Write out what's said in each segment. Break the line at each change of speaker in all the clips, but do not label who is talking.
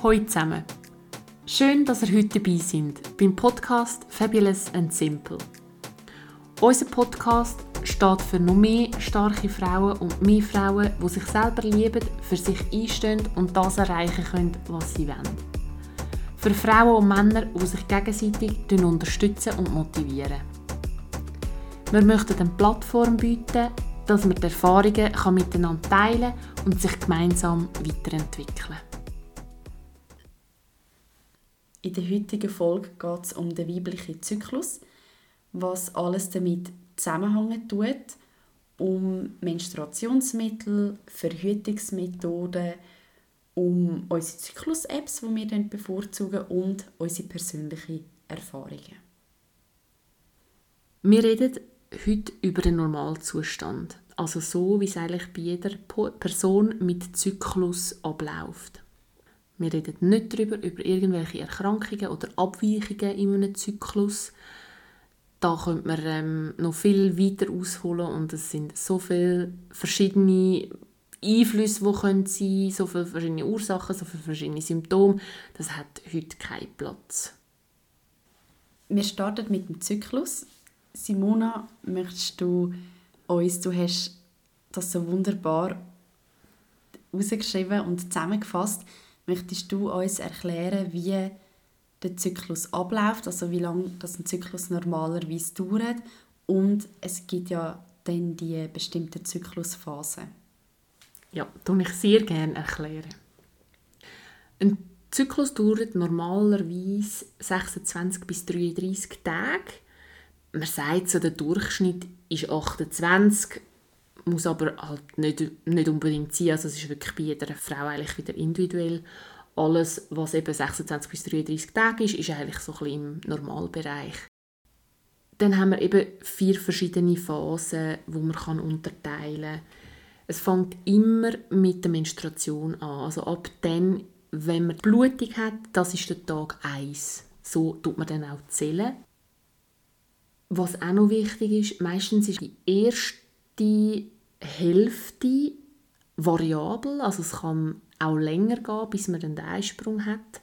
Hallo zusammen. Schön, dass ihr heute dabei sind beim Podcast Fabulous and Simple. Unser Podcast steht für noch mehr starke Frauen und mehr Frauen, die sich selber lieben, für sich einstehen und das erreichen können, was sie wollen. Für Frauen und Männer, die sich gegenseitig unterstützen und motivieren. Wir möchten eine Plattform bieten, dass man die Erfahrungen kann miteinander teilen und sich gemeinsam weiterentwickeln
In der heutigen Folge geht es um den weiblichen Zyklus, was alles damit zusammenhängen tut, um Menstruationsmittel, Verhütungsmethoden, um unsere Zyklus-Apps, die wir bevorzugen und unsere persönlichen Erfahrungen.
Wir reden heute über den Normalzustand, also so, wie es eigentlich bei jeder Person mit Zyklus abläuft. Wir reden nicht darüber, über irgendwelche Erkrankungen oder Abweichungen in einem Zyklus. Da könnte man ähm, noch viel weiter ausholen und es sind so viele verschiedene Einflüsse, die können sein so viele verschiedene Ursachen, so viele verschiedene Symptome. Das hat heute keinen Platz.
Wir starten mit dem Zyklus. Simona, möchtest du uns, du hast das so wunderbar herausgeschrieben und zusammengefasst, möchtest du uns erklären, wie der Zyklus abläuft, also wie lange das ein Zyklus normalerweise dauert und es gibt ja dann die bestimmten Zyklusphasen.
Ja, das ich sehr gerne erklären. Ein Zyklus dauert normalerweise 26 bis 33 Tage man sagt so, der Durchschnitt ist 28, muss aber halt nicht, nicht unbedingt sein. Also es ist wirklich bei jeder Frau eigentlich wieder individuell. Alles, was eben 26 bis 33 Tage ist, ist eigentlich so ein bisschen im Normalbereich. Dann haben wir eben vier verschiedene Phasen, wo man kann unterteilen kann. Es fängt immer mit der Menstruation an. Also ab dann, wenn man Blutung hat, das ist der Tag 1. So tut man dann auch zählen. Was auch noch wichtig ist, meistens ist die erste Hälfte variabel, also es kann auch länger gehen, bis man den Eisprung hat.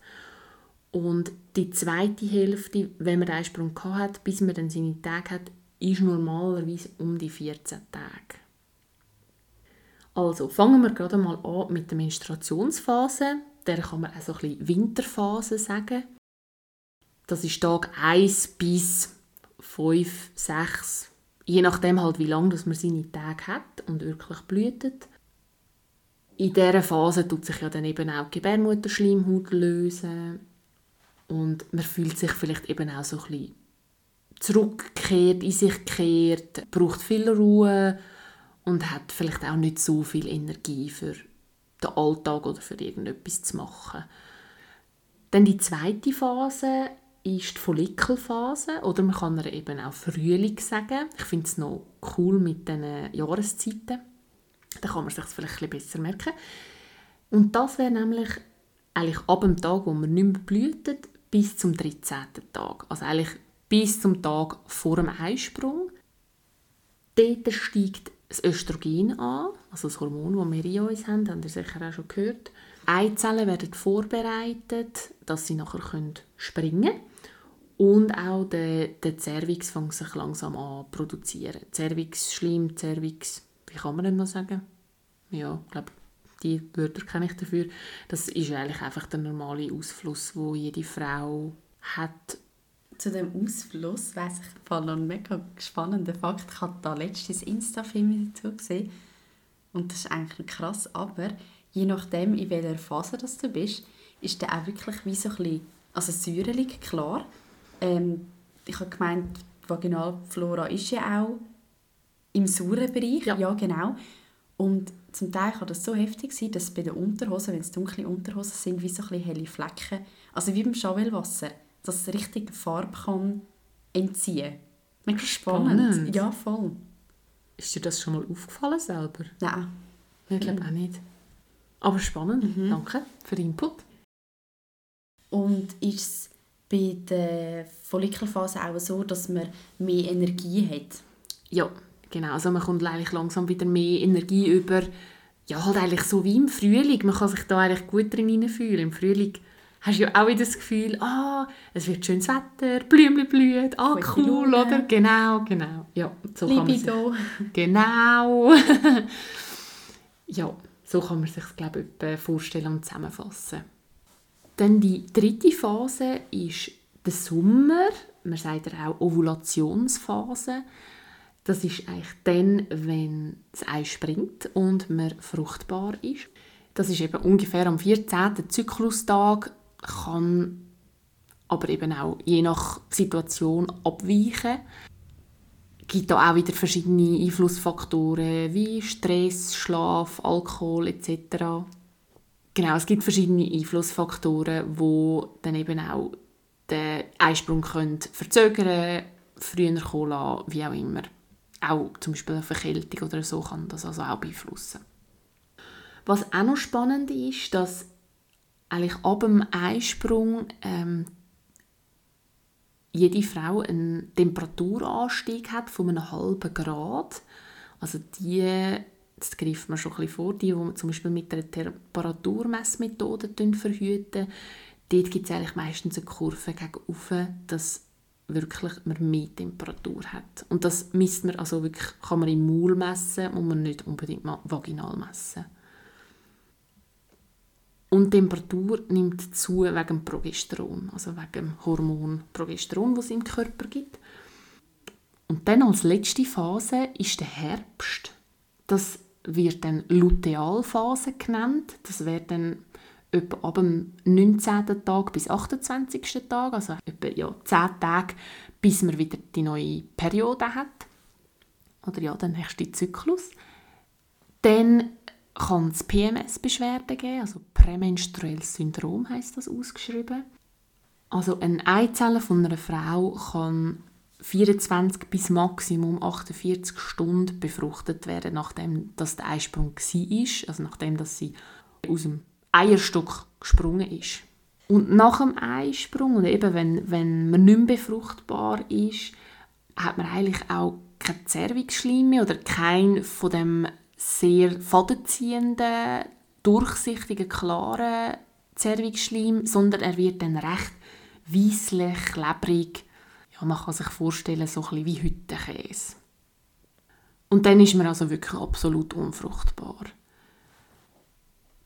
Und die zweite Hälfte, wenn man den Eisprung hat, bis man dann seine Tage hat, ist normalerweise um die 14 Tage. Also fangen wir gerade mal an mit der Menstruationsphase. Der kann man auch so ein bisschen Winterphase sagen. Das ist Tag 1 bis fünf, sechs, je nachdem halt, wie lange man seine Tage hat und wirklich blühtet. In dieser Phase tut sich ja dann eben auch die Gebärmutterschleimhaut lösen und man fühlt sich vielleicht eben auch so ein bisschen zurückgekehrt, in sich gekehrt, braucht viel Ruhe und hat vielleicht auch nicht so viel Energie für den Alltag oder für irgendetwas zu machen. Dann die zweite Phase ist die Follikelphase oder man kann ihr eben auch Frühling sagen. Ich finde es noch cool mit den Jahreszeiten. Da kann man sich vielleicht ein besser merken. Und das wäre nämlich eigentlich ab dem Tag, wo man nicht mehr blühtet, bis zum 13. Tag. Also eigentlich bis zum Tag vor dem Eisprung. Dort steigt das Östrogen an, also das Hormon, das wir in uns haben, habt ihr sicher auch schon gehört. Eizellen werden vorbereitet, dass sie nachher springen können. Und auch der, der Cervix fängt sich langsam an zu produzieren. Cervix, Schleim, Cervix, wie kann man denn noch sagen? Ja, ich glaube, die Wörter kenne ich dafür. Das ist eigentlich einfach der normale Ausfluss, wo jede Frau hat.
Zu dem Ausfluss weiss ich noch einen mega spannenden Fakt. Ich habe da letztes Insta-Film dazu gesehen. Und das ist eigentlich krass, aber je nachdem, in welcher Phase das du bist, ist der auch wirklich wie so ein bisschen, also säuerlich, klar, ähm, ich habe gemeint, die Vaginalflora ist ja auch im sauren Bereich. Ja. ja, genau. Und zum Teil kann das so heftig sein, dass bei den Unterhosen, wenn es dunkle Unterhosen sind, wie so ein helle Flecken, also wie beim Schawelwasser, dass es richtig Farbe kann entziehen. Mega spannend. spannend. Ja, voll.
Ist dir das schon mal aufgefallen selber?
Nein.
Ich glaube auch nicht. Aber spannend. Mhm. Danke für den Input.
Und ist bei der Follikelphase auch so, dass man mehr Energie hat.
Ja, genau. Also man kommt eigentlich langsam wieder mehr Energie über, ja, halt eigentlich so wie im Frühling. Man kann sich da eigentlich gut drin fühlen. Im Frühling hast du ja auch wieder das Gefühl, ah, es wird schönes Wetter, Blümchen blühen, ah,
Gute
cool, oder? Genau, genau. Ja, so kann man sich,
Libido.
Genau. ja, so kann man sich glaube ich, vorstellen und zusammenfassen. Dann die dritte Phase ist der Sommer. Man sagt auch Ovulationsphase. Das ist eigentlich dann, wenn das Ei springt und man fruchtbar ist. Das ist eben ungefähr am 14. Zyklustag, kann aber eben auch je nach Situation abweichen. Es gibt auch wieder verschiedene Einflussfaktoren wie Stress, Schlaf, Alkohol etc. Genau, es gibt verschiedene Einflussfaktoren, wo dann eben auch den Eisprung können verzögern, früher kommen lassen, wie auch immer. Auch zum Beispiel eine Verkältung oder so kann das also auch beeinflussen. Was auch noch spannend ist, dass eigentlich ab dem Eisprung ähm, jede Frau einen Temperaturanstieg hat von einem halben Grad. Also die, das greift man schon ein bisschen vor, die, die man zum Beispiel mit einer Temperaturmessmethode verhüten, dort gibt es eigentlich meistens eine Kurve gegen oben, dass wirklich man mehr Temperatur hat. Und das misst man also wirklich, kann man im Maul messen, muss man nicht unbedingt mal vaginal messen. Und die Temperatur nimmt zu wegen Progesteron, also wegen Hormon Progesteron, das es im Körper gibt. Und dann als letzte Phase ist der Herbst. Das wird dann Lutealphase genannt. Das wäre dann etwa ab dem 19. Tag bis 28. Tag, also etwa ja, 10 Tage, bis man wieder die neue Periode hat. Oder ja, den nächsten Zyklus. Dann kann es PMS-Beschwerden geben, also prämenstruelles Syndrom heißt das ausgeschrieben. Also eine Eizelle von einer Frau kann 24 bis maximum 48 Stunden befruchtet werden, nachdem das der Eisprung war, also nachdem dass sie aus dem Eierstock gesprungen ist. Und nach dem Eisprung, und eben wenn, wenn man nicht mehr befruchtbar ist, hat man eigentlich auch kein Zervixschleim mehr oder kein von dem sehr fadenziehenden, durchsichtigen, klaren Zervixschleim, sondern er wird dann recht weisslich, klebrig. Ja, man kann sich vorstellen, so ein wie Hüttenkäse. Und dann ist man also wirklich absolut unfruchtbar.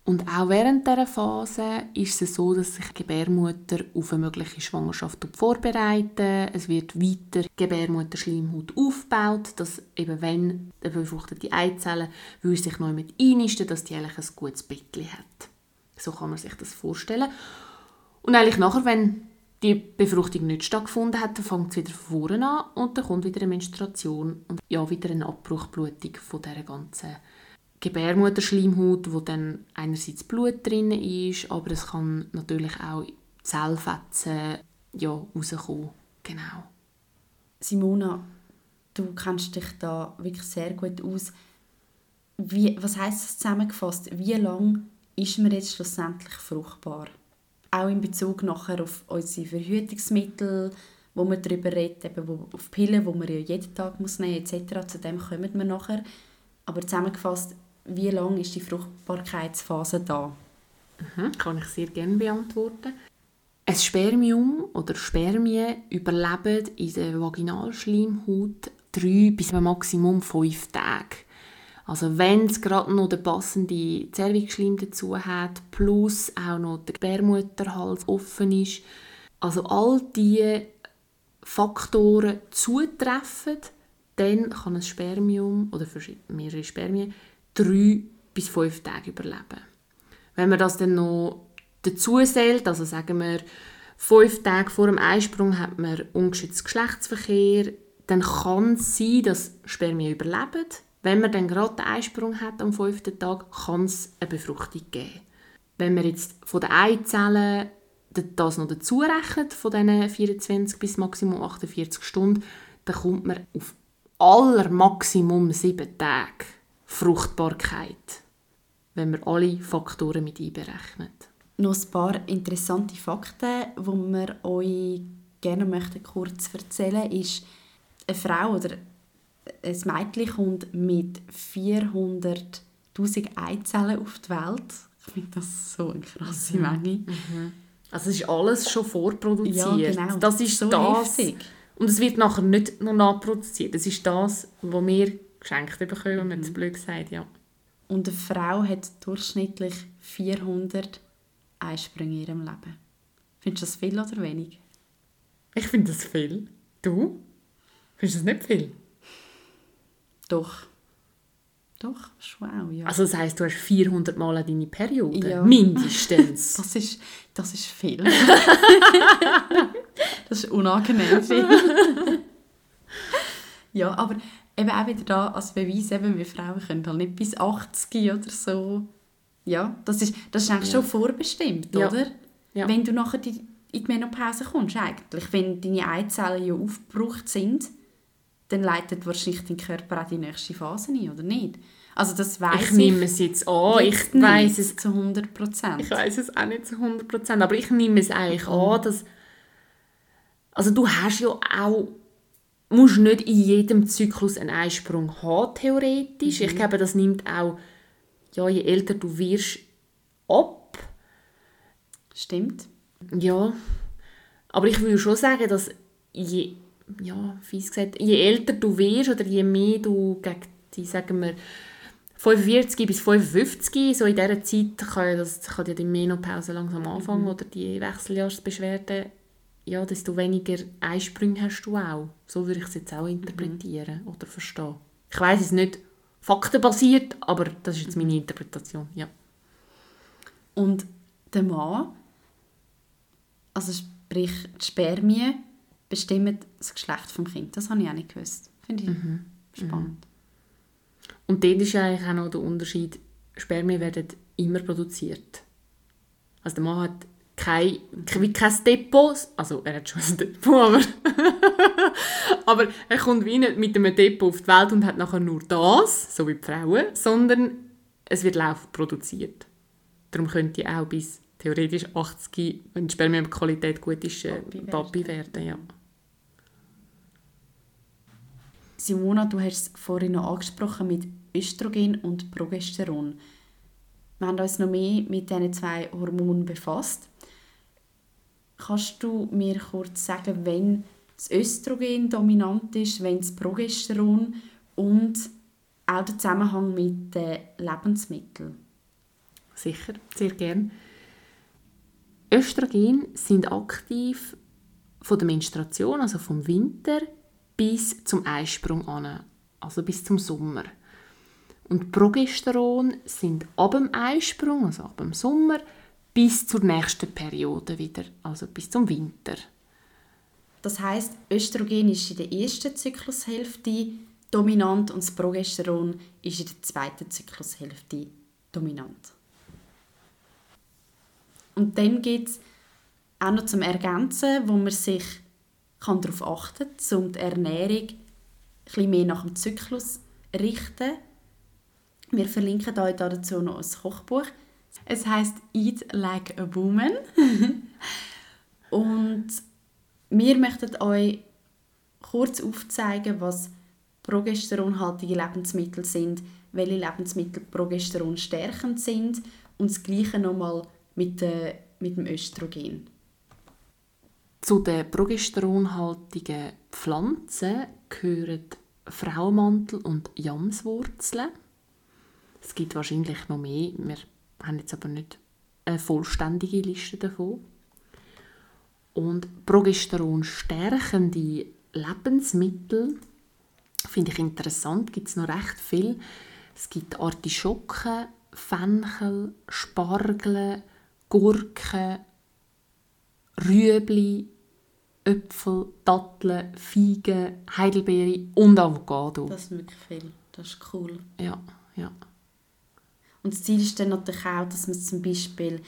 Und auch während dieser Phase ist es so, dass sich die Gebärmutter auf eine mögliche Schwangerschaft vorbereitet. Es wird weiter Gebärmutterschleimhaut aufgebaut, dass eben wenn eine befruchtete Eizelle sich neu mit einnisten, dass die eigentlich ein gutes Bettchen hat. So kann man sich das vorstellen. Und eigentlich nachher, wenn die Befruchtung nicht stattgefunden hat, fängt es wieder von vorne an und dann kommt wieder eine Menstruation und ja, wieder eine Abbruchblutung von dieser ganzen Gebärmutterschleimhaut, wo dann einerseits Blut drin ist, aber es kann natürlich auch Zellfetzen ja, rauskommen. Genau.
Simona, du kennst dich da wirklich sehr gut aus. Wie, was heißt das zusammengefasst? Wie lange ist man jetzt schlussendlich fruchtbar? Auch in Bezug nachher auf unsere Verhütungsmittel, wo man darüber redet, eben wo, auf Pillen, die man ja jeden Tag muss nehmen muss, etc. Zu dem kommen wir nachher. Aber zusammengefasst, wie lange ist die Fruchtbarkeitsphase da?
Mhm, kann ich sehr gerne beantworten. Ein Spermium oder Spermien überleben in der Vaginalschleimhaut drei bis maximum fünf Tage. Also wenn es gerade noch der passende Zervixschleim dazu hat, plus auch noch der Gebärmutterhals offen ist, also all diese Faktoren zutreffen, dann kann ein Spermium oder mehrere Spermien drei bis fünf Tage überleben. Wenn man das dann noch dazu zählt, also sagen wir, fünf Tage vor dem Einsprung hat man ungeschützten Geschlechtsverkehr, dann kann es sein, dass Spermien überleben. Wenn man dann gerade den Einsprung hat am fünften Tag, kann es eine Befruchtung geben. Wenn man jetzt von den Eizellen das noch dazu rechnet, von diesen 24 bis maximum 48 Stunden, dann kommt man auf aller Maximum sieben Tage Fruchtbarkeit, wenn man alle Faktoren mit einberechnet.
Noch ein paar interessante Fakten, die wir euch gerne möchten kurz erzählen ist, eine Frau oder ein Mädchen kommt mit 400'000 1000 Eizellen auf die Welt. Ich finde das so eine krasse
Mhm.
Menge.
Also es ist alles schon vorproduziert.
Ja, genau.
Das ist
So
das.
heftig.
Und es wird nachher nicht noch nachproduziert. Das ist das, was wir geschenkt bekommen, wenn
Mhm.
man es blöd sagt, ja.
Und eine Frau hat durchschnittlich 400 Einsprünge in ihrem Leben. Findest du das viel oder wenig?
Ich finde das viel. Du? Findest du das nicht viel?
Doch. Doch, schon auch, ja.
Also das heisst, du hast 400 Mal an deine Periode?
Ja.
Mindestens.
Das ist, das ist viel. das ist unangenehm viel. ja, aber eben auch wieder da als Beweis, eben, wir Frauen können halt nicht bis 80 oder so. Ja, das ist, das ist eigentlich
Ja.
schon vorbestimmt,
Ja.
oder?
Ja.
Wenn du nachher die, in die Menopause kommst, eigentlich. Wenn deine Eizellen ja aufgebraucht sind, dann leitet wahrscheinlich dein Körper auch die nächste Phase ein, oder nicht? Also das weiss
ich
ich,
nehme es jetzt an. Ich
jetzt
weiß es
zu 100 Prozent.
Ich weiß es auch nicht zu 100%, aber ich nehme es eigentlich
Mhm.
an, dass... Also du hast ja auch... musst nicht in jedem Zyklus einen Einsprung haben, theoretisch.
Mhm.
Ich glaube, das nimmt auch... Ja, je älter du wirst, ab.
Stimmt.
Ja. Aber ich würde schon sagen, dass je... Ja, fies gesagt, je älter du wirst oder je mehr du gegen die, sagen wir... 45 bis 55, so in dieser Zeit kann, das, kann ja die Menopause langsam anfangen oder die Wechseljahrsbeschwerden, ja, desto weniger Einsprünge hast du auch. So würde ich es jetzt auch interpretieren oder verstehen. Ich weiß es nicht faktenbasiert, aber das ist jetzt meine Interpretation, ja.
Und der Mann, also sprich die Spermien, bestimmt das Geschlecht des Kindes. Das habe ich auch nicht gewusst. Finde ich spannend.
Und dort ist eigentlich auch noch der Unterschied, Spermien werden immer produziert. Also der Mann hat kein, wie kein Depot, also er hat schon ein Depot, aber, aber er kommt wie nicht mit einem Depot auf die Welt und hat nachher nur das, so wie die Frauen, sondern es wird laufend produziert. Darum könnte auch bis theoretisch 80, wenn die Spermienqualität gut ist, äh,
Papi werden.
Papi werden. Ja.
Simona, du hast es vorhin noch angesprochen mit Östrogen und Progesteron. Wir haben uns noch mehr mit diesen zwei Hormonen befasst. Kannst du mir kurz sagen, wenn das Östrogen dominant ist, wenn das Progesteron und auch der Zusammenhang mit den Lebensmitteln?
Sicher, sehr gern. Östrogen sind aktiv von der Menstruation, also vom Winter, bis zum Eisprung an, also bis zum Sommer. Und Progesteron sind ab dem Eisprung, also ab dem Sommer, bis zur nächsten Periode wieder, also bis zum Winter.
Das heißt, Östrogen ist in der ersten Zyklushälfte dominant und das Progesteron ist in der zweiten Zyklushälfte dominant. Und dann gibt es auch noch zum Ergänzen, wo man sich kann darauf achten um die Ernährung bisschen mehr nach dem Zyklus zu richten. Wir verlinken euch dazu noch ein Kochbuch. Es heißt Eat Like a Woman. Und wir möchten euch kurz aufzeigen, was progesteronhaltige Lebensmittel sind, welche Lebensmittel Progesteron stärkend sind und das Gleiche nochmal mit, äh, mit dem Östrogen.
Zu den progesteronhaltigen Pflanzen gehören Frauenmantel und Jamswurzeln. Es gibt wahrscheinlich noch mehr, wir haben jetzt aber nicht eine vollständige Liste davon. Und Progesteron stärkende Lebensmittel finde ich interessant, gibt es noch recht viel. Es gibt Artischocken, Fenchel, Spargel, Gurken, Rüebli, Äpfel, Datteln, Feigen, Heidelbeere und Avocado.
Das ist wirklich viel. Das ist cool.
ja, ja.
Und das Ziel ist dann natürlich auch, dass man es zum Beispiel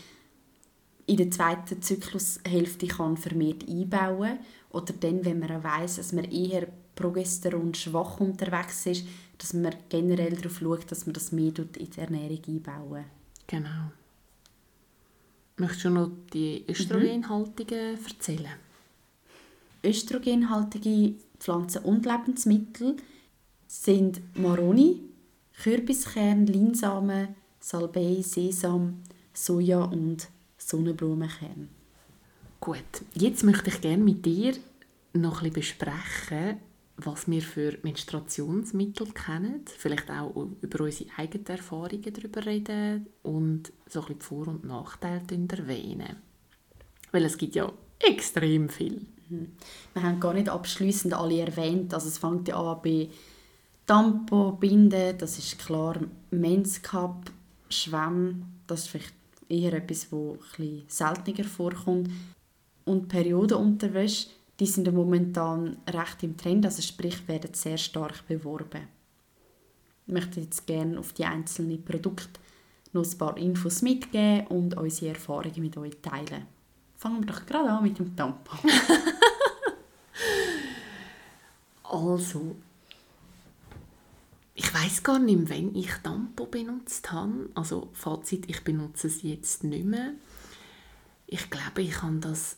in der zweiten Zyklushälfte kann vermehrt einbauen oder dann, wenn man weiss, dass man eher Progesteron schwach unterwegs ist, dass man generell darauf schaut, dass man das mehr in die Ernährung einbauen.
Genau. Möchtest du noch die Östrogenhaltigen erzählen?
Östrogenhaltige Pflanzen und Lebensmittel sind Maroni, Kürbiskern, Linsamen, Salbei, Sesam, Soja und Sonnenblumenkern.
Gut, jetzt möchte ich gerne mit dir noch ein bisschen besprechen, was wir für Menstruationsmittel kennen, vielleicht auch über unsere eigenen Erfahrungen darüber reden und so ein bisschen die Vor- und Nachteile erwähnen. Weil es gibt ja extrem viel.
Mhm. Wir haben gar nicht abschließend alle erwähnt. Also es fängt ja an bei Tampo, Binde, das ist klar, Menscup, Schwamm, das ist vielleicht eher etwas, das bisschen seltener vorkommt. Und Periodenunterwäsche, die sind momentan recht im Trend, also sprich werden sehr stark beworben. Ich möchte jetzt gerne auf die einzelnen Produkte noch ein paar Infos mitgeben und unsere Erfahrungen mit euch teilen. Fangen wir doch gerade an mit dem Tampon.
also, ich weiß gar nicht, wenn ich Tampon benutzt habe. Also Fazit, ich benutze es jetzt nicht mehr. Ich glaube, ich habe das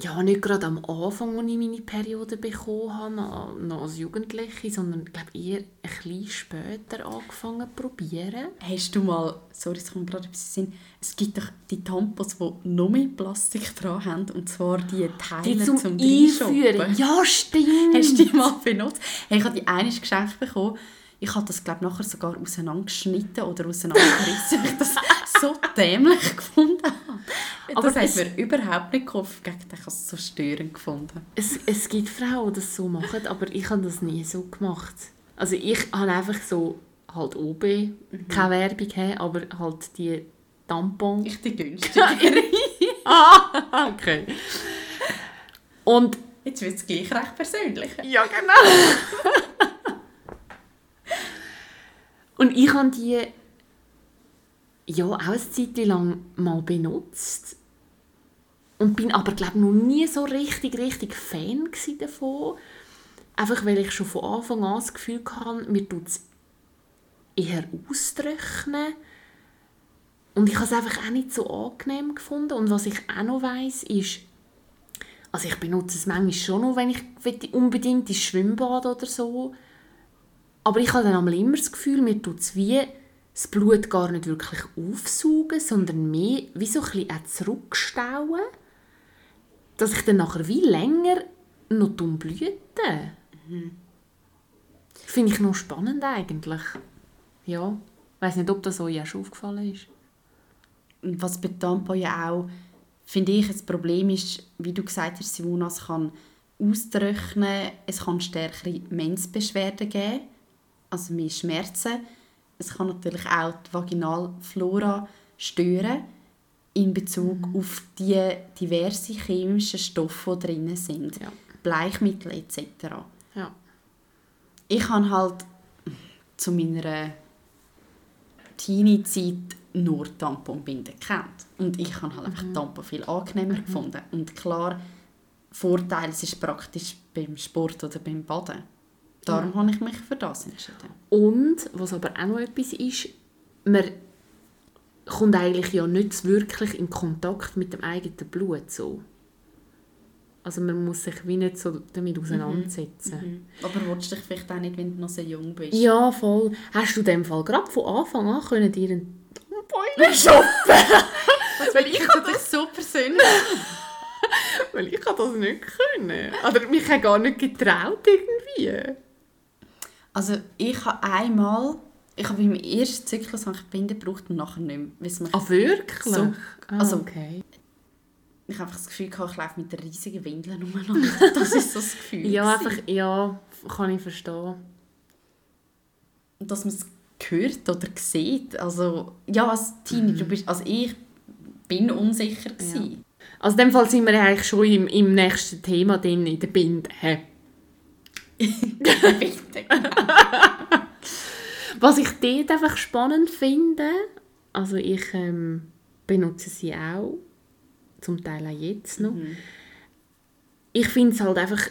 ja, nicht gerade am Anfang, als ich meine Periode bekommen habe, noch als Jugendliche, sondern ich glaube eher ein bisschen später angefangen zu probieren.
Hast du mal, sorry, es kommt gerade etwas in es gibt doch die Tampons, die noch mehr Plastik dran haben, und zwar die Teile
die zum, zum
Einführen.
Ja, stimmt.
Hast du die mal benutzt? Hey, ich habe die eines geschenkt bekommen. Ich habe das, glaube nachher sogar auseinandergeschnitten oder auseinandergerissen, weil ich das so dämlich gefunden habe. Aber das hat mir überhaupt nicht geholfen. Ich habe es so störend gefunden.
Es, es gibt Frauen, die das so machen, aber ich habe das nie so gemacht. Also ich habe einfach so halt oben mhm. keine Werbung haben, aber halt die Tampon.
Ich die günstigere.
ah, okay. Und
jetzt wird es gleich recht persönlich.
Ja, genau. Und ich habe die ja auch eine Zeit lang mal benutzt. Und bin aber glaube noch nie so richtig richtig Fan davon. Einfach weil ich schon von Anfang an das Gefühl hatte mir tut es eher austrocknen und ich habe es einfach auch nicht so angenehm gefunden. Und was ich auch noch weiss ist also ich benutze es manchmal schon noch wenn ich unbedingt ins Schwimmbad oder so. Aber ich habe dann immer das Gefühl mir tut es wie das Blut gar nicht wirklich aufsaugen, sondern mehr wie so ein bisschen zurückstauen, dass ich dann nachher wie länger noch blüte. Mhm. Finde ich noch spannend eigentlich. Ja, ich weiß nicht, ob das euch auch schon aufgefallen ist.
Und was bei Tampon ja auch, finde ich, das Problem ist, wie du gesagt hast, Simona, es kann austrocknen, es kann stärkere Menzbeschwerden geben, also mehr Schmerzen es kann natürlich auch die Vaginalflora stören in Bezug mhm. auf die diversen chemischen Stoffe, die drin sind. Ja. Bleichmittel etc.
Ja.
Ich habe halt zu meiner Teenie-Zeit nur Tamponbinden gekannt. Und ich habe halt mhm. einfach Tampon viel angenehmer mhm. gefunden. Und klar, Vorteil, ist praktisch beim Sport oder beim Baden. Darum habe ich mich für das entschieden.
Und, was aber auch noch etwas ist, man kommt eigentlich ja nicht wirklich in Kontakt mit dem eigenen Blut so. Also man muss sich wie nicht so damit mhm. auseinandersetzen. Mhm. Mhm.
Aber willst du dich vielleicht auch nicht, wenn du noch so jung bist?
Ja, voll. Hast du in dem Fall gerade von Anfang an können dir einen Boiler shoppen?
Weil ich das so persönlich
Weil ich das nicht können. Oder mich hat gar nicht getraut irgendwie.
Also ich habe einmal, ich habe im ersten Zyklus habe ich Binde gebraucht und nachher nicht mehr. Weil mich
ah, wirklich?
So,
ah, also, okay.
Ich habe das Gefühl, ich laufe mit der riesigen Windel umeinander. Das ist so das Gefühl.
ja, einfach, ja, kann ich verstehen.
Und dass man es hört oder sieht. Also, ja, als Teenie, mhm. du bist, also ich bin unsicher
Ja. Also in dem Fall sind wir eigentlich schon im, im nächsten Thema drin, in der Binde. Was ich dort einfach spannend finde, also ich ähm, benutze sie auch, zum Teil auch jetzt noch. Mhm. Ich finde es halt einfach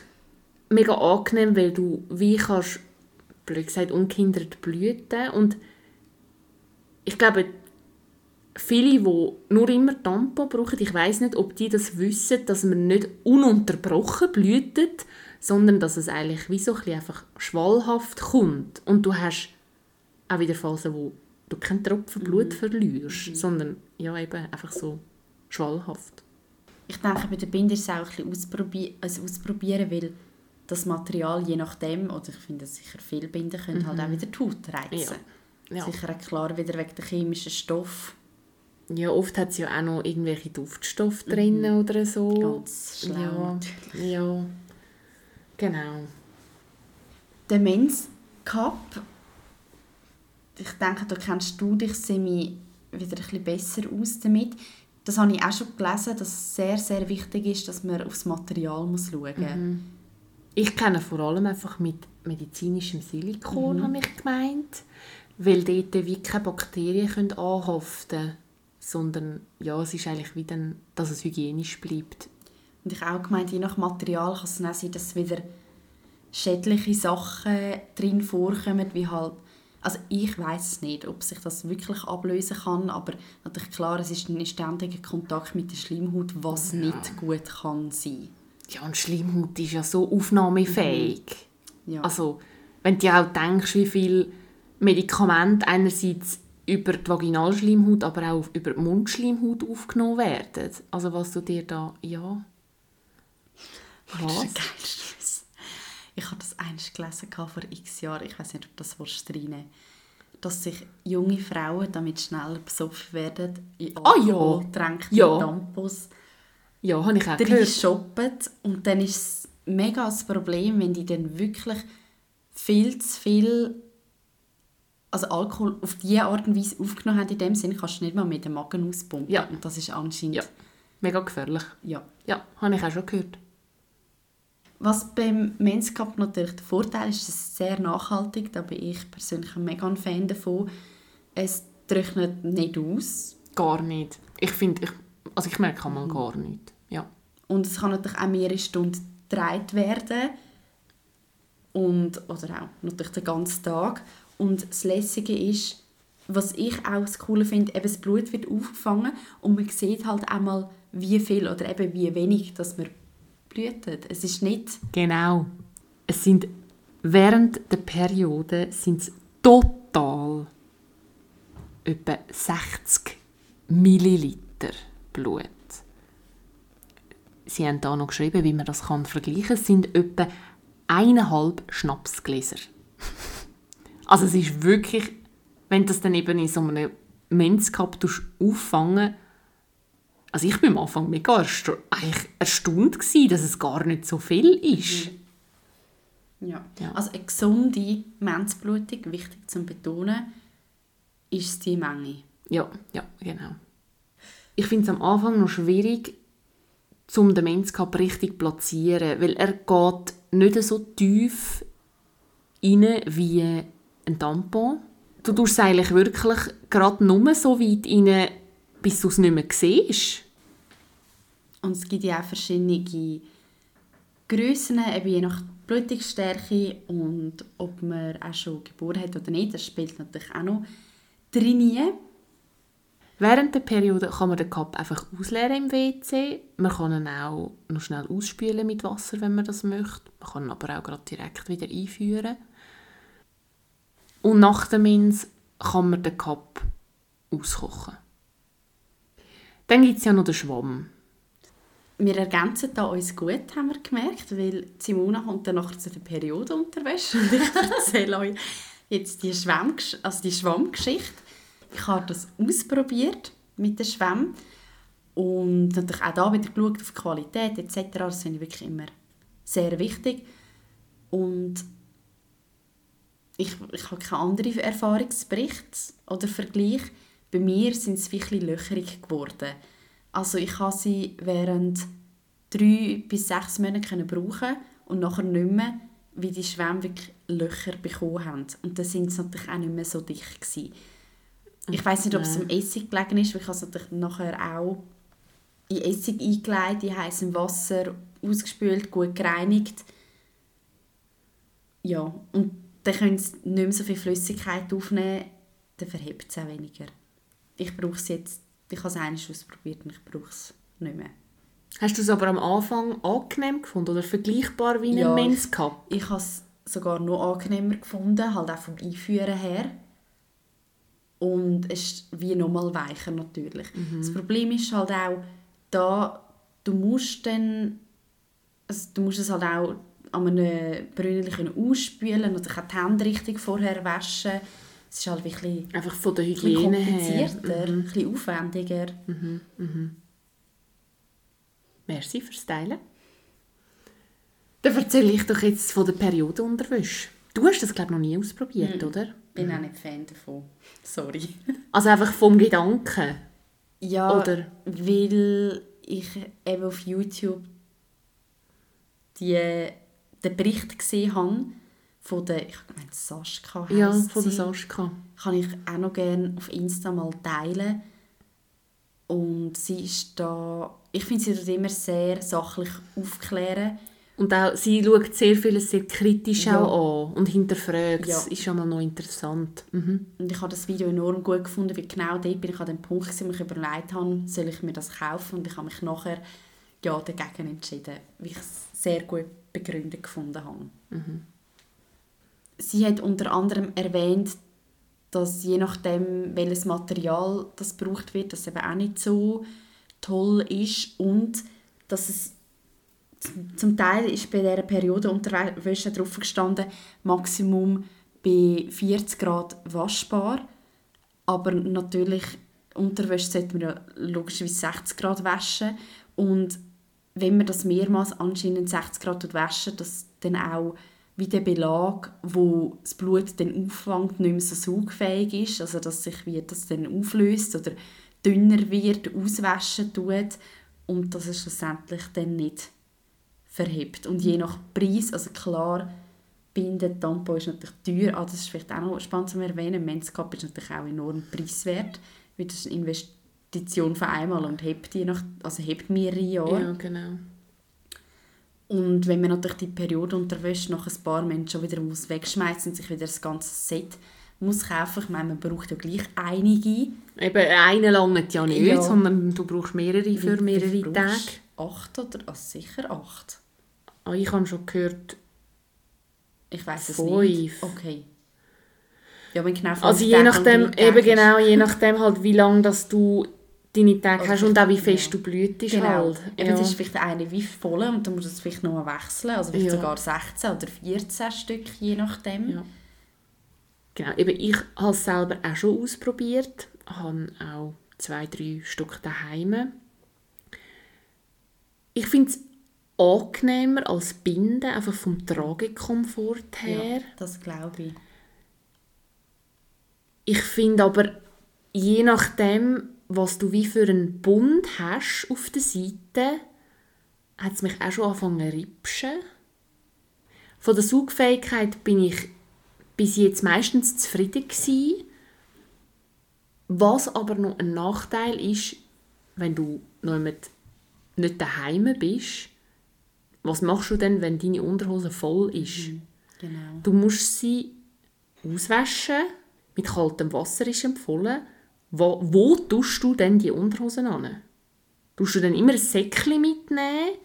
mega angenehm, weil du wie kannst, blöd gesagt, ungehindert blüten und ich glaube, viele, die nur immer Tampon brauchen, ich weiß nicht, ob die das wissen, dass man nicht ununterbrochen blühtet, sondern dass es eigentlich wie so ein einfach schwallhaft kommt und du hast auch wieder Phasen, wo du keinen Tropfen Blut verlierst, sondern ja, eben einfach so schwallhaft.
Ich denke, bei der Binde ist es auch ein bisschen ausprobieren, also ausprobieren weil das Material je nachdem, oder ich finde sicher viele Binden können halt auch wieder die Haut reizen.
Ja.
Sicher auch klar wieder wegen der chemischen Stoff.
Ja, oft hat es ja auch noch irgendwelche Duftstoffe drin oder so.
Ganz schlau.
Ja, ja, genau.
Der Men's Cup, ich denke, da kennst du dich semi wieder ein bisschen besser aus damit. Das habe ich auch schon gelesen, dass es sehr, sehr wichtig ist, dass man aufs Material muss schauen muss.
Ich kenne vor allem einfach mit medizinischem
Mhm.
Silikon, habe ich gemeint. Weil dort wie keine Bakterien können anhaften können. Sondern ja, es ist eigentlich wie dann, dass es hygienisch bleibt.
Und ich habe auch gemeint, je nach Material kann es dann auch sein, dass wieder schädliche Sachen drin vorkommen, wie halt also ich weiß es nicht, ob sich das wirklich ablösen kann, aber natürlich klar, es ist ein ständiger Kontakt mit der Schleimhaut, was nicht gut kann sein.
Ja, und Schleimhaut ist ja so aufnahmefähig.
Ja.
Also, wenn du auch denkst, wie viel Medikamente einerseits über die Vaginalschleimhaut, aber auch über die Mundschleimhaut aufgenommen werden. Also was du dir da, ja...
Das
Was?
ist ein geiles Ich habe das eines gelesen vor x Jahren. Ich weiß nicht, ob das willst reinnehmen dass sich junge Frauen damit schneller besoffen werden in
Ah, ja.
Alkoholgetränke,
Ja.
Tampons
Ja, habe ich auch
drin
gehört.
shoppen und dann ist es mega das Problem, wenn die dann wirklich viel zu viel also Alkohol auf diese Art und Weise aufgenommen haben, in dem Sinne kannst du nicht mal mit dem Magen auspumpen.
Ja.
Und das ist anscheinend...
Ja, mega gefährlich.
ja.
Ja, habe ich auch schon gehört.
Was beim Men's Cup natürlich der Vorteil ist, es ist sehr nachhaltig. Da bin ich persönlich ein mega Fan davon. Es trocknet nicht aus.
Gar nicht. Ich finde, ich, also ich merke mal gar nicht. Ja.
Und es kann natürlich auch mehrere Stunden getragen werden. Und, oder auch natürlich den ganzen Tag. Und das Lässige ist, was ich auch das Coole finde, eben das Blut wird aufgefangen und man sieht halt auch mal, wie viel oder eben wie wenig dass man blutet. Es ist nicht...
Genau. Es sind während der Periode sind es total etwa 60 Milliliter Blut. Sie haben da noch geschrieben, wie man das kann vergleichen kann. Es sind etwa eineinhalb Schnapsgläser. also es ist wirklich, wenn das dann eben in so einem Men's Cup tust auffangen also ich bin am Anfang mega ersta eigentlich erstaunt gewesen, dass es gar nicht so viel ist.
Ja.
Ja.
Also eine gesunde Menzblutung, wichtig zu betonen, ist die Menge.
Ja, ja, genau. Ich finde es am Anfang noch schwierig, um den Men's Cup richtig zu platzieren, weil er geht nicht so tief rein wie ein Tampon. Du tust es eigentlich wirklich gerade nur so weit rein, bis du es nicht mehr siehst.
Und es gibt ja auch verschiedene Grössen, eben je nach Blutungsstärke und ob man auch schon geboren hat oder nicht. Das spielt natürlich auch noch drin.
Während der Periode kann man den Cup einfach ausleeren im WC. Man kann ihn auch noch schnell ausspülen mit Wasser, wenn man das möchte. Man kann ihn aber auch gerade direkt wieder einführen. Und nach dem Mins kann man den Cup auskochen. Dann gibt es ja noch den Schwamm.
Wir ergänzen da uns gut, haben wir gemerkt, weil Simona kommt dann nachher zu der Periodenunterwäsche und ich erzähle euch jetzt die, Schwammgesch also die Schwammgeschichte. Ich habe das ausprobiert mit den Schwämmen und natürlich auch da wieder geschaut auf die Qualität etc. Das finde ich wirklich immer sehr wichtig. Und ich, ich habe keinen anderen Erfahrungsbericht oder Vergleich. Bei mir sind es wirklich löcherig geworden. Also ich habe sie während drei bis sechs Monaten können brauchen und nachher nicht mehr, wie die Schwämme wirklich Löcher bekommen haben. Und dann sind sie natürlich auch nicht mehr so dicht gewesen. Ich weiß nicht, ob es am Essig gelegen ist, weil ich habe es natürlich nachher auch in Essig eingelegt, in heißem Wasser, ausgespült, gut gereinigt. Ja, und dann können sie nicht mehr so viel Flüssigkeit aufnehmen, dann verhebt es auch weniger. Ich brauche es jetzt, ich habe es einmal ausprobiert und ich brauche es nicht mehr.
Hast du es aber am Anfang angenehm gefunden oder vergleichbar wie
Ja,
ein Men's Cup?
Ich habe es sogar noch angenehmer gefunden, halt auch vom Einführen her. und es ist wie nochmal weicher natürlich. Das Problem ist halt auch, da du musst dann, also du musst es halt auch an einem Brünnchen ausspülen oder auch die Hände richtig vorher waschen. Es ist halt wirklich
Einfach von der
ein bisschen
Hygiene her.
komplizierter, ein bisschen aufwendiger.
Merci fürs Teilen. Dann erzähle ich doch jetzt von der Periodenunterwäsche. Du hast das, glaube ich, noch nie ausprobiert, oder?
Ich bin auch nicht Fan davon. Sorry.
Also einfach vom Gedanken.
Ja,
Oder?
weil ich eben auf YouTube die, den Bericht gesehen habe von der, ich meine Sascha
Ja, von der
sie.
Sascha.
Kann ich auch noch gerne auf Insta mal teilen. Und sie ist da, ich finde sie dort immer sehr sachlich aufklären.
Und auch, sie schaut sehr vieles sehr kritisch
Ja.
auch an und hinterfragt.
Ja.
Das ist schon mal noch interessant. Mhm.
Und ich habe das Video enorm gut gefunden, weil genau dort bin ich an dem Punkt, wo ich überlegt habe, soll ich mir das kaufen? Und ich habe mich nachher ja, dagegen entschieden, weil ich es sehr gut begründet gefunden habe. Sie hat unter anderem erwähnt, dass je nachdem, welches Material das gebraucht wird, das eben auch nicht so toll ist und dass es zum- Teil ist bei dieser Periode Unterwäsche drauf gestanden, Maximum bei 40 Grad waschbar. Aber natürlich, Unterwäsche sollte man ja logischerweise 60 Grad waschen. Und wenn man das mehrmals anscheinend 60 Grad waschen, dass dann auch wie der Belag, wo das Blut dann auffängt, nicht mehr so saugfähig ist, also dass sich wie das dann auflöst oder dünner wird, auswaschen tut und dass es schlussendlich dann nicht verhebt. Und je nach Preis, also klar, Binden, Tampon ist natürlich teuer, aber das ist vielleicht auch noch spannend zu erwähnen, Men's-Cup ist natürlich auch enorm preiswert, weil das ist eine Investition von einmal und hebt, je nach, also hebt mehrere Jahre.
Ja, genau.
Und wenn man natürlich die Periode unterwäscht, nach ein paar Menschen schon wieder muss wegschmeißen und sich wieder das ganze Set muss kaufen. Ich meine, man braucht ja gleich einige.
Eben, eine lange ja nicht,
Ja.
sondern du brauchst mehrere für mehrere Tage.
Acht oder? Also sicher acht.
Ah, ich habe schon gehört,
Ich weiß es nicht. Okay. Ja, wenn genau
also je nachdem, eben genau, je nachdem halt, wie lange dass du deine Tage
Also
hast und auch wie
ja.
fest du blühtest
Genau.
halt.
Eben,
Ja.
ist vielleicht eine wie voll und dann musst du es vielleicht noch wechseln. Also vielleicht
Ja.
sogar 16 oder 14 Stück, je nachdem.
Ja. Genau, eben ich habe es selber auch schon ausprobiert, habe auch zwei, drei Stück daheim. Ich finde es angenehmer als Binden, einfach vom Tragekomfort her.
Ja, das glaube ich.
Ich finde aber, je nachdem, was du wie für einen Bund hast auf der Seite, hat es mich auch schon angefangen zu ripschen. Von der Saugfähigkeit bin ich bis jetzt meistens zufrieden gewesen. Was aber noch ein Nachteil ist, wenn du noch mit nicht daheim bist, was machst du denn, wenn deine Unterhose voll ist?
Genau.
Du musst sie auswaschen, mit kaltem Wasser ist empfohlen. Wo, wo tust du denn die Unterhosen an? Tust du dann immer ein Säckchen mitnehmen?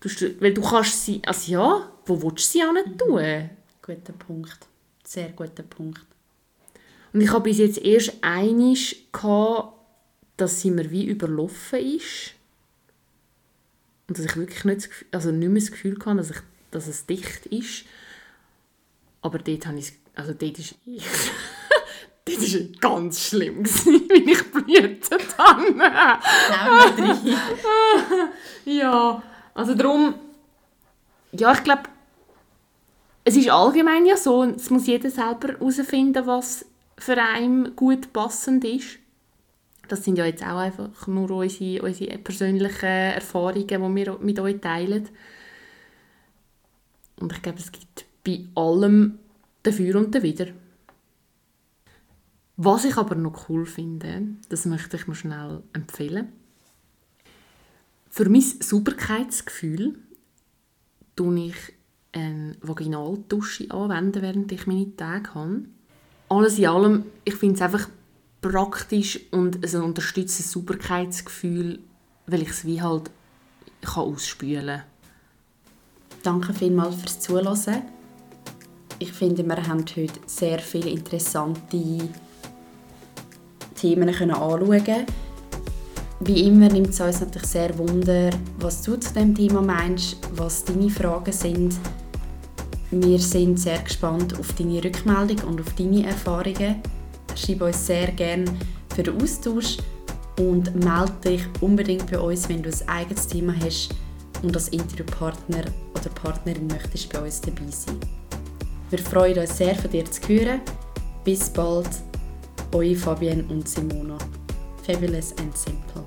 Tust du, weil du kannst sie, also ja, wo willst du sie an tun?
Guter Punkt. Sehr guter Punkt.
Und ich habe bis jetzt erst einig dass sie mir wie überlaufen ist. Und dass ich wirklich nicht, also nicht mehr das Gefühl hatte, dass, ich, dass es dicht ist. Aber dort habe ich, also dort ist dort ist es ganz schlimm wie ich blühtet habe. Ja, also darum, ja, ich glaube, es ist allgemein ja so, es muss jeder selber herausfinden, was für einen gut passend ist. Das sind ja jetzt auch einfach nur unsere, unsere persönlichen Erfahrungen, die wir mit euch teilen. Und ich glaube, es gibt bei allem dafür und dawider. Was ich aber noch cool finde, das möchte ich mir schnell empfehlen. Für mein Sauberkeitsgefühl tue ich eine Vaginaldusche anwenden, während ich meine Tage habe. Alles in allem, ich finde es einfach praktisch und es unterstützt das Sauberkeitsgefühl, weil ich es wie halt kann ausspülen kann.
Danke vielmals fürs Zuhören. Ich finde, wir haben heute sehr viele interessante Themen anschauen können. Wie immer nimmt es uns natürlich sehr Wunder, was du zu dem Thema meinst, was deine Fragen sind. Wir sind sehr gespannt auf deine Rückmeldung und auf deine Erfahrungen. Schreib uns sehr gerne für den Austausch und melde dich unbedingt bei uns, wenn du ein eigenes Thema hast und als Interviewpartner oder Partnerin möchtest bei uns dabei sein. Wir freuen uns sehr, von dir zu hören. Bis bald, eure Fabienne und Simona. Fabulous and Simple.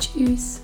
Tschüss.